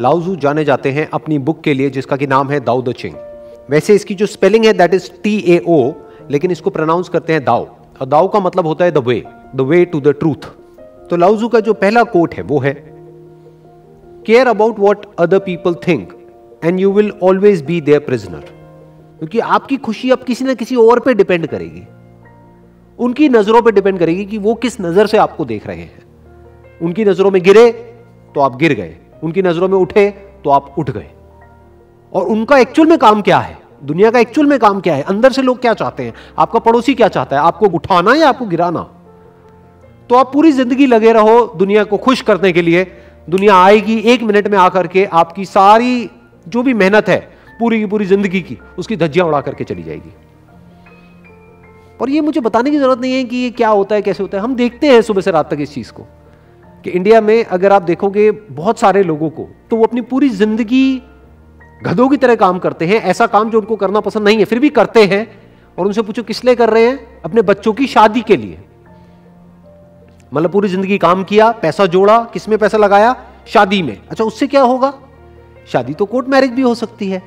Lao Tzu जाने जाते हैं अपनी बुक के लिए, जिसका कि नाम है दाऊ द चिंग। वैसे इसकी जो स्पेलिंग है that is T A O लेकिन इसको प्रोनाउंस करते हैं दाऊ। और दाऊ का मतलब होता है the way the way to the truth तो लाउजू का जो पहला कोट है, वो है care about what other people think and you will always be their prisoner क्योंकि आपकी खुशी अब किसी ना किसी और पे डिपेंड करेगी। उनकी नज़रों पे डिपेंड करेगी कि वो किस नज़र से आपको देख रहे हैं। उनकी नज़रों में गिरे तो आप गिर गए। उनकी नज़रों में उठे तो आप उठ गए। और उनका एक्चुअल में काम क्या है? दुनिया का एक्चुअल में काम क्या है? अंदर से लोग क्या चाहते हैं? आपका पड़ोसी क्या चाहता है? आपको उठाना या आपको गिराना? तो आप पूरी ज़िंदगी लगे रहो दुनिया को खुश करने के लिए। दुनिया आएगी एक मिनट में आकर के आपकी सारी जो भी मेहनत है, पूरी की पूरी ज़िंदगी की, उसकी धज्जियाँ उड़ा करके चली जाएगी। और ये मुझे बताने की ज़रूरत नहीं है कि ये क्या होता है, कैसे होता है। हम देखते हैं सुबह से रात तक इस चीज़ को। कि इंडिया में अगर आप देखोगे बहुत सारे लोगों को तो वो अपनी पूरी ज़िंदगी गधों की तरह काम करते हैं। ऐसा काम जो उनको करना पसंद नहीं है, फिर भी करते हैं और उनसे पूछो किस लिए कर रहे हैं? अपने बच्चों की शादी के लिए। मतलब पूरी ज़िंदगी काम किया, पैसा जोड़ा, किसमें पैसा लगाया? शादी में। अच्छा उससे क्या होगा? शादी तो कोर्ट मैरिज भी हो सकती है।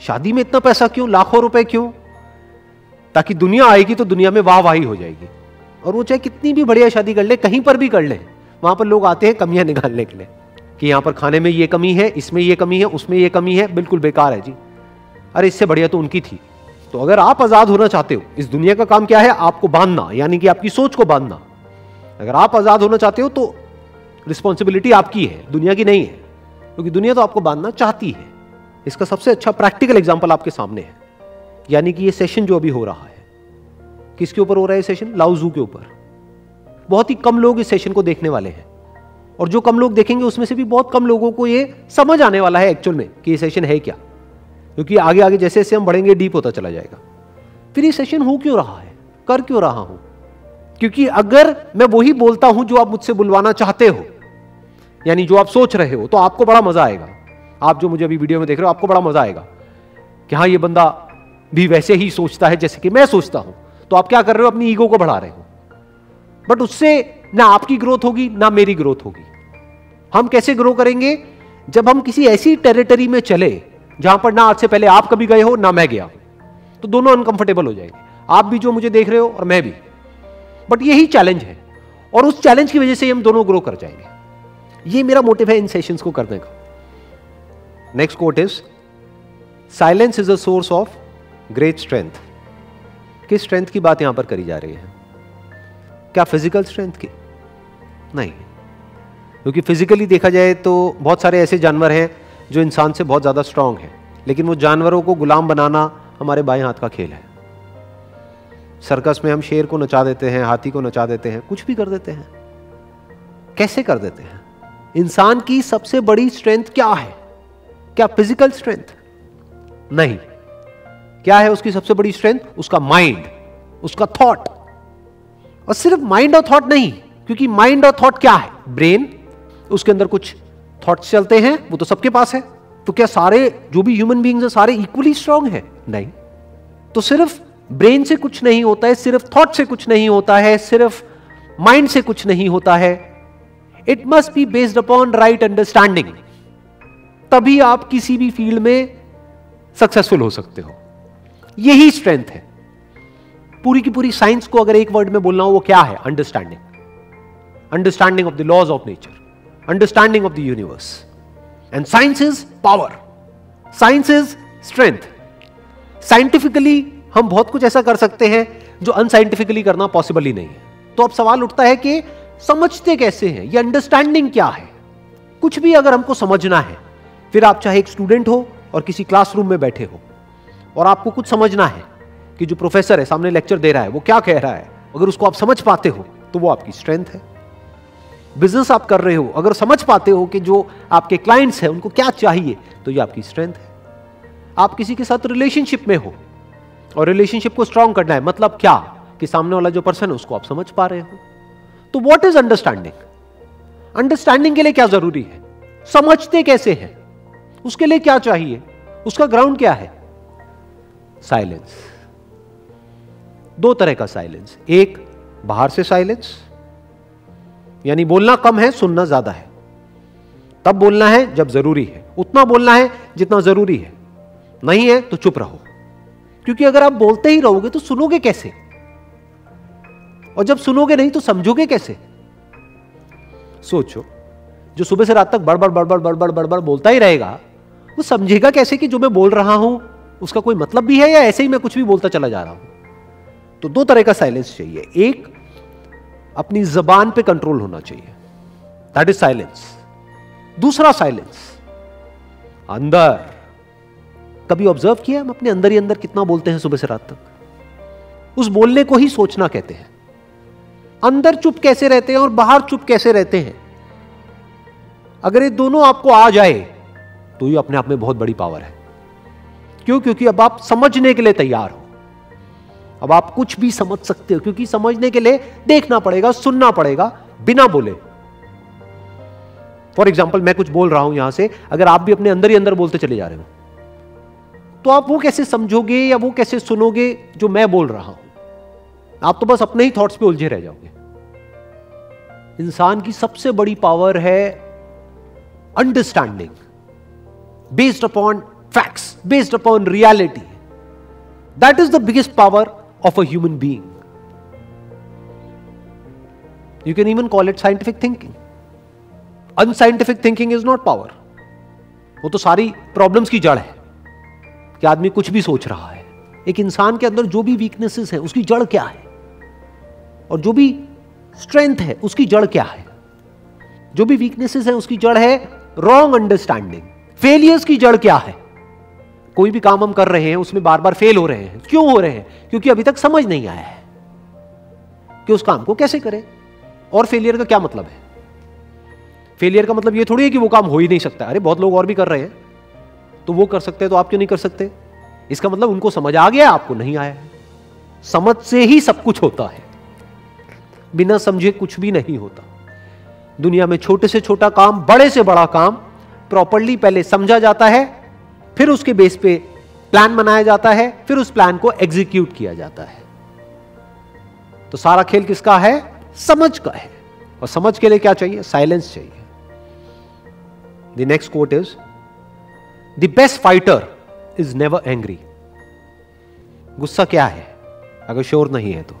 शादी में इतना पैसा क्यों? लाखों रुपए क्यों? ताकि दुनिया आएगी तो दुनिया में वाह वाही हो जाएगी। और वो चाहे कितनी भी बढ़िया शादी कर ले, कहीं पर भी कर ले वहाँ पर लोग आते हैं कमियाँ निकालने के लिए कि यहाँ पर खाने में ये कमी है, इसमें ये कमी है, उसमें ये कमी है। बिल्कुल बेकार है जी। अरे, इससे बढ़िया तो उनकी थी। तो अगर आप आज़ाद होना चाहते हो, इस दुनिया का काम क्या है? आपको बांधना, यानी कि आपकी सोच को बांधना। अगर आप आज़ाद होना चाहते हो तो रिस्पॉन्सिबिलिटी आपकी है, दुनिया की नहीं है। क्योंकि दुनिया तो आपको बांधना चाहती है। इसका सबसे अच्छा प्रैक्टिकल एग्ज़ाम्पल आपके सामने है। यानी कि ये सेशन जो अभी हो रहा है। किसके ऊपर हो रहा है सेशन लाउजू के ऊपर। बहुत ही कम लोग इस सेशन को देखने वाले हैं। और जो कम लोग देखेंगे, उसमें से भी बहुत कम लोगों को ये समझ आने वाला है एक्चुअल में कि ये सेशन है क्या। क्योंकि आगे आगे जैसे जैसे हम बढ़ेंगे डीप होता चला जाएगा। फिर ये सेशन हो क्यों रहा है? कर क्यों रहा हूँ? क्योंकि अगर मैं वही बोलता हूँ जो आप मुझसे बुलवाना चाहते हो, यानी जो आप सोच रहे हो तो आपको बड़ा मज़ा आएगा। आप जो मुझे अभी वीडियो में देख रहे हो, आपको बड़ा मज़ा आएगा कि हाँ ये बंदा भी वैसे ही सोचता है जैसे कि मैं सोचता हूँ। तो आप क्या कर रहे हो? अपनी ईगो को बढ़ा रहे हो। बट उससे ना आपकी ग्रोथ होगी, ना मेरी ग्रोथ होगी। हम कैसे ग्रो करेंगे? जब हम किसी ऐसी टेरिटरी में चले, जहाँ पर ना आज से पहले आप कभी गए हो, ना मैं गया तो दोनों अनकंफर्टेबल हो जाएँगे। आप भी जो मुझे देख रहे हो और मैं भी। बट यही चैलेंज है और उस चैलेंज की वजह से हम दोनों ग्रो कर जाएँगे। ये मेरा मोटिव है इन सेशंस को करने का। Next quote is silence is a source of great strength किस स्ट्रेंथ की बात यहाँ पर करी जा रही है? क्या फ़िज़िकल स्ट्रेंथ की? नहीं. क्योंकि फिजिकली देखा जाए तो बहुत सारे ऐसे जानवर हैं जो इंसान से बहुत ज़्यादा स्ट्रांग हैं. लेकिन वो जानवरों को गुलाम बनाना हमारे बाएँ हाथ का खेल है. सर्कस में हम शेर को नचा देते हैं, हाथी को नचा देते हैं, कुछ भी कर देते हैं. कैसे कर देते हैं? इंसान की सबसे बड़ी स्ट्रेंथ क्या है? क्या फ़िज़िकल स्ट्रेंथ नहीं. क्या है उसकी सबसे बड़ी स्ट्रेंथ उसका माइंड उसका थॉट और सिर्फ़ माइंड और थॉट नहीं, क्योंकि माइंड और थॉट क्या है? ब्रेन उसके अंदर कुछ थॉट्स चलते हैं, वो तो सबके पास है। तो क्या सारे, जो भी ह्यूमन बींग्स हैं, सारे इक्वली स्ट्रांग है? नहीं। तो सिर्फ़ ब्रेन से कुछ नहीं होता है, सिर्फ़ थॉट से कुछ नहीं होता है, सिर्फ़ माइंड से कुछ नहीं होता है। It must be based upon right understanding तभी आप किसी भी फ़ील्ड में सक्सेसफुल हो सकते हो। यही स्ट्रेंथ है। पूरी की पूरी साइंस को अगर एक वर्ड में बोलना हो, वो क्या है? Understanding understanding of the laws of nature understanding of the universe and science is power science is strength scientifically हम बहुत कुछ ऐसा कर सकते हैं जो अनसाइंटिफिकली करना पॉसिबल ही नहीं है। तो अब सवाल उठता है कि समझते कैसे हैं? ये अंडरस्टैंडिंग क्या है? कुछ भी अगर हमको समझना है, फिर आप चाहे एक स्टूडेंट हो और किसी क्लासरूम में बैठे हो और आपको कुछ समझना है कि जो प्रोफेसर है, सामने लेक्चर दे रहा है, वो क्या कह रहा है? अगर उसको आप समझ पाते हो तो वो आपकी स्ट्रेंथ है। बिज़नेस आप कर रहे हो, अगर समझ पाते हो कि जो आपके क्लाइंट्स हैं, उनको क्या चाहिए तो ये आपकी स्ट्रेंथ है। आप किसी के साथ रिलेशनशिप में हो, और रिलेशनशिप को स्ट्रांग करना है मतलब क्या? कि सामने वाला जो पर्सन है, उसको आप समझ पा रहे हो। तो वॉट इज़ अंडरस्टैंडिंग अंडरस्टैंडिंग के लिए क्या ज़रूरी है? समझते कैसे हैं? उसके लिए क्या चाहिए? उसका ग्राउंड क्या है? साइलेंस दो तरह का साइलेंस एक, बाहर से साइलेंस यानी बोलना कम है, सुनना ज़्यादा है। तब बोलना है जब ज़रूरी है। उतना बोलना है जितना ज़रूरी है। नहीं है तो चुप रहो। क्योंकि अगर आप बोलते ही रहोगे तो सुनोगे कैसे? और जब सुनोगे नहीं तो समझोगे कैसे? सोचो, जो सुबह से रात तक बड़बड़ बड़बड़ बड़बड़ बड़बड़ बोलता ही रहेगा, वो समझेगा कैसे कि जो मैं बोल रहा हूँ, उसका कोई मतलब भी है या ऐसे ही मैं कुछ भी बोलता चला जा रहा हूँ? तो दो तरह का साइलेंस चाहिए। एक, अपनी जबान पे कंट्रोल होना चाहिए। दैट इज़ साइलेंस दूसरा साइलेंस अंदर। कभी ऑब्ज़र्व किया हम अपने अंदर ही अंदर कितना बोलते हैं सुबह से रात तक? उस बोलने को ही सोचना कहते हैं। अंदर चुप कैसे रहते हैं और बाहर चुप कैसे रहते हैं? अगर ये दोनों आपको आ जाए तो ये अपने आप में बहुत बड़ी पावर है। क्यों? क्योंकि अब आप समझने के लिए तैयार हो। अब आप कुछ भी समझ सकते हो, क्योंकि समझने के लिए देखना पड़ेगा, सुनना पड़ेगा, बिना बोले। फॉर एग्ज़ाम्पल मैं कुछ बोल रहा हूँ यहाँ से, अगर आप भी अपने अंदर ही अंदर बोलते चले जा रहे हो तो आप वो कैसे समझोगे या वो कैसे सुनोगे जो मैं बोल रहा हूँ? आप तो बस अपने ही थॉट्स पे उलझे रह जाओगे। इंसान की सबसे बड़ी पावर है understanding based upon facts based upon reality that is the biggest power of a human being you can even call it scientific thinking unscientific thinking is not power वो तो सारी प्रॉब्लम्स की जड़ है कि आदमी कुछ भी सोच रहा है। एक इंसान के अंदर जो भी वीकनेसेस हैं, उसकी जड़ क्या है? और जो भी स्ट्रेंथ है, उसकी जड़ क्या है? जो भी वीकनेसेस है, उसकी जड़ है रॉन्ग अंडरस्टैंडिंग फेलियर्स की जड़ क्या है? कोई भी काम हम कर रहे हैं, उसमें बार बार फेल हो रहे हैं। क्यों हो रहे हैं? क्योंकि अभी तक समझ नहीं आया है कि उस काम को कैसे करें। और फेलियर का क्या मतलब है? फेलियर का मतलब ये थोड़ी है कि वो काम हो ही नहीं सकता। अरे, बहुत लोग और भी कर रहे हैं। तो वो कर सकते हैं तो आप क्यों नहीं कर सकते? इसका मतलब उनको समझ आ गया, आपको नहीं आया समझ से ही सब कुछ होता है। बिना समझे कुछ भी नहीं होता। दुनिया में छोटे से छोटा काम, बड़े से बड़ा काम प्रॉपरली पहले समझा जाता है फिर उसके बेस पे प्लान बनाया जाता है, फिर उस प्लान को एग्जीक्यूट किया जाता है। तो सारा खेल किसका है? समझ का है। और समझ के लिए क्या चाहिए? साइलेंस चाहिए। The next quote is the best fighter is never angry गुस्सा क्या है? अगर शोर नहीं है तो।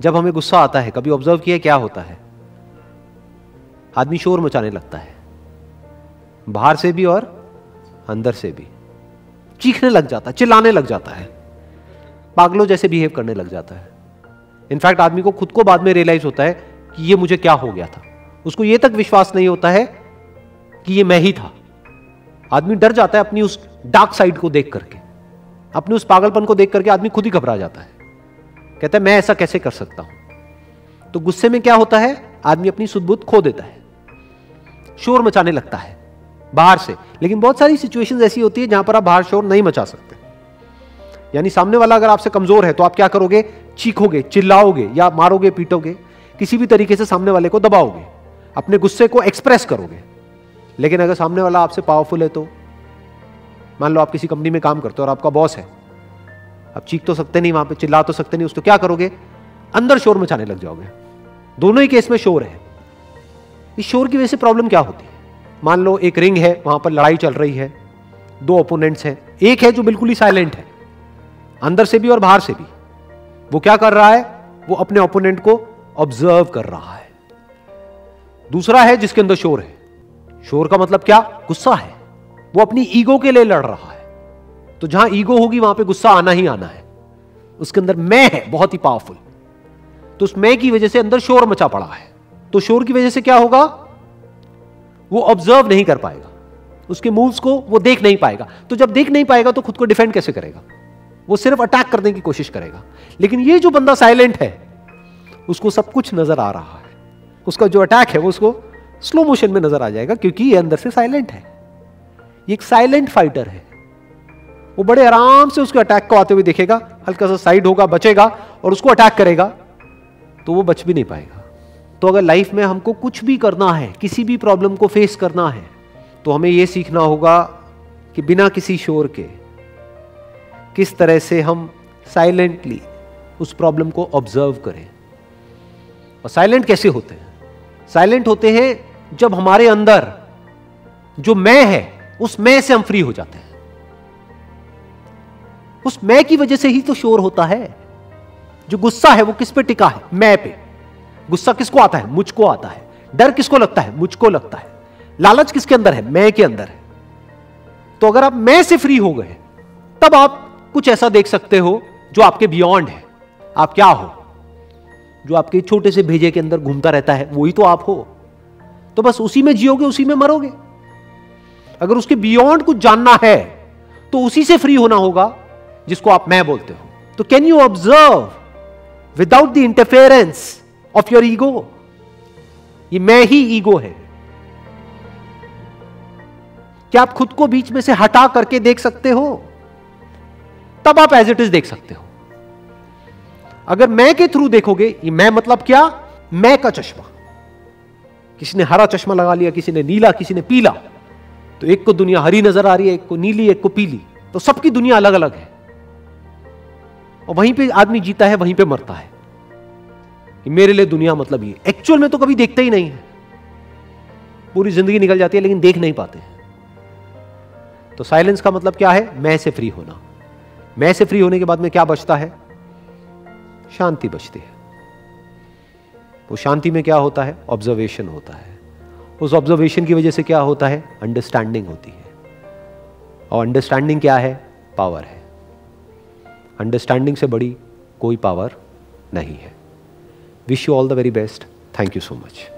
जब हमें गुस्सा आता है, कभी ऑब्ज़र्व किया क्या होता है? आदमी शोर मचाने लगता है। बाहर से भी और अंदर से भी। चीखने लग जाता है, चिल्लाने लग जाता है। पागलों जैसे बिहेव करने लग जाता है। इनफैक्ट आदमी को खुद को बाद में रियलाइज़ होता है कि ये मुझे क्या हो गया था। उसको ये तक विश्वास नहीं होता है कि ये मैं ही था। आदमी डर जाता है अपनी उस डार्क साइड को देख करके। अपने उस पागलपन को देख करके आदमी खुद ही घबरा जाता है। कहता है, मैं ऐसा कैसे कर सकता हूँ? तो गुस्से में क्या होता है? आदमी अपनी सुदबुद्ध खो देता है। शोर मचाने लगता है। बाहर से। लेकिन बहुत सारी सिचुएशंस ऐसी होती है जहाँ पर आप बाहर शोर नहीं मचा सकते। यानी सामने वाला अगर आपसे कमज़ोर है तो आप क्या करोगे? चीखोगे, चिल्लाओगे या मारोगे, पीटोगे। किसी भी तरीके से सामने वाले को दबाओगे। अपने गुस्से को एक्सप्रेस करोगे। लेकिन अगर सामने वाला आपसे पावरफुल है तो? मान लो आप किसी कंपनी में काम करते हो और आपका बॉस है। आप चीख तो सकते नहीं वहाँ पे, चिल्ला तो सकते नहीं, उसको क्या करोगे? अंदर शोर मचाने लग जाओगे। दोनों ही केस में शोर है। इस शोर की वजह से प्रॉब्लम क्या होती है? मान लो एक रिंग है, वहाँ पर लड़ाई चल रही है, दो ओपोनेंट्स हैं, एक है जो बिल्कुल ही साइलेंट है, अंदर से भी और बाहर से भी। वो क्या कर रहा है? वो अपने ओपोनेंट को ऑब्ज़र्व कर रहा है। दूसरा है जिसके अंदर शोर है। शोर का मतलब क्या? गुस्सा है। वो अपनी ईगो के लिए लड़ रहा है। तो जहाँ ईगो होगी, वहाँ पे गुस्सा आना ही आना है। उसके अंदर मैं है, बहुत ही पावरफुल तो उस मैं की वजह से अंदर शोर मचा पड़ा है। तो शोर की वजह से क्या होगा? वो ऑब्ज़र्व नहीं कर पाएगा। उसके मूव्स को वो देख नहीं पाएगा। तो जब देख नहीं पाएगा तो खुद को डिफेंड कैसे करेगा? वो सिर्फ़ अटैक करने की कोशिश करेगा। लेकिन ये जो बंदा साइलेंट है, उसको सब कुछ नज़र आ रहा है। उसका जो अटैक है, वो उसको स्लो मोशन में नज़र आ जाएगा क्योंकि ये अंदर से साइलेंट है। ये एक साइलेंट फाइटर है। वो बड़े आराम से उसके अटैक को आते हुए देखेगा, हल्का सा साइड होगा, बचेगा और उसको अटैक करेगा तो वो बच भी नहीं पाएगा। तो अगर लाइफ में हमको कुछ भी करना है, किसी भी प्रॉब्लम को फेस करना है तो हमें यह सीखना होगा कि बिना किसी शोर के किस तरह से हम साइलेंटली उस प्रॉब्लम को ऑब्ज़र्व करें। और साइलेंट कैसे होते हैं? साइलेंट होते हैं जब हमारे अंदर जो मैं है, उस मैं से हम फ्री हो जाते हैं। उस मैं की वजह से ही तो शोर होता है। जो गुस्सा है, वो किस पे टिका है? मैं पे। गुस्सा किसको आता है? मुझको आता है। डर किसको लगता है? मुझको लगता है। लालच किसके अंदर है? मैं के अंदर है। तो अगर आप मैं से फ्री हो गए, तब आप कुछ ऐसा देख सकते हो जो आपके बियॉन्ड है। आप क्या हो? जो आपके छोटे से भेजे के अंदर घूमता रहता है, वही तो आप हो। तो बस उसी में जियोगे, उसी में मरोगे। अगर उसके बियॉन्ड कुछ जानना है तो उसी से फ्री होना होगा, जिसको आप मैं बोलते हो। तो can you observe without the interference of your ego ये मैं ही ईगो है। क्या आप खुद को बीच में से हटा करके देख सकते हो? तब आप एज इट इज़ देख सकते हो। अगर मैं के थ्रू देखोगे, ये मैं मतलब क्या? मैं का चश्मा। किसी ने हरा चश्मा लगा लिया, किसी ने नीला, किसी ने पीला तो एक को दुनिया हरी नज़र आ रही है, एक को नीली, एक को पीली। तो सबकी दुनिया अलग अलग है। और वहीं पे आदमी जीता है, वहीं पे मरता है। मेरे लिए दुनिया मतलब ये। एक्चुअल में तो कभी देखते ही नहीं है। पूरी ज़िंदगी निकल जाती है, लेकिन देख नहीं पाते। तो साइलेंस का मतलब क्या है? मैं से फ्री होना। मैं से फ्री होने के बाद में क्या बचता है? शांति बचती है। वो शांति में क्या होता है? ऑब्जर्वेशन होता है। उस ऑब्जर्वेशन की वजह से क्या होता है? अंडरस्टैंडिंग होती है। और अंडरस्टैंडिंग क्या है? पावर है। अंडरस्टैंडिंग से बड़ी कोई पावर नहीं है। Wish you all the very best. Thank you so much.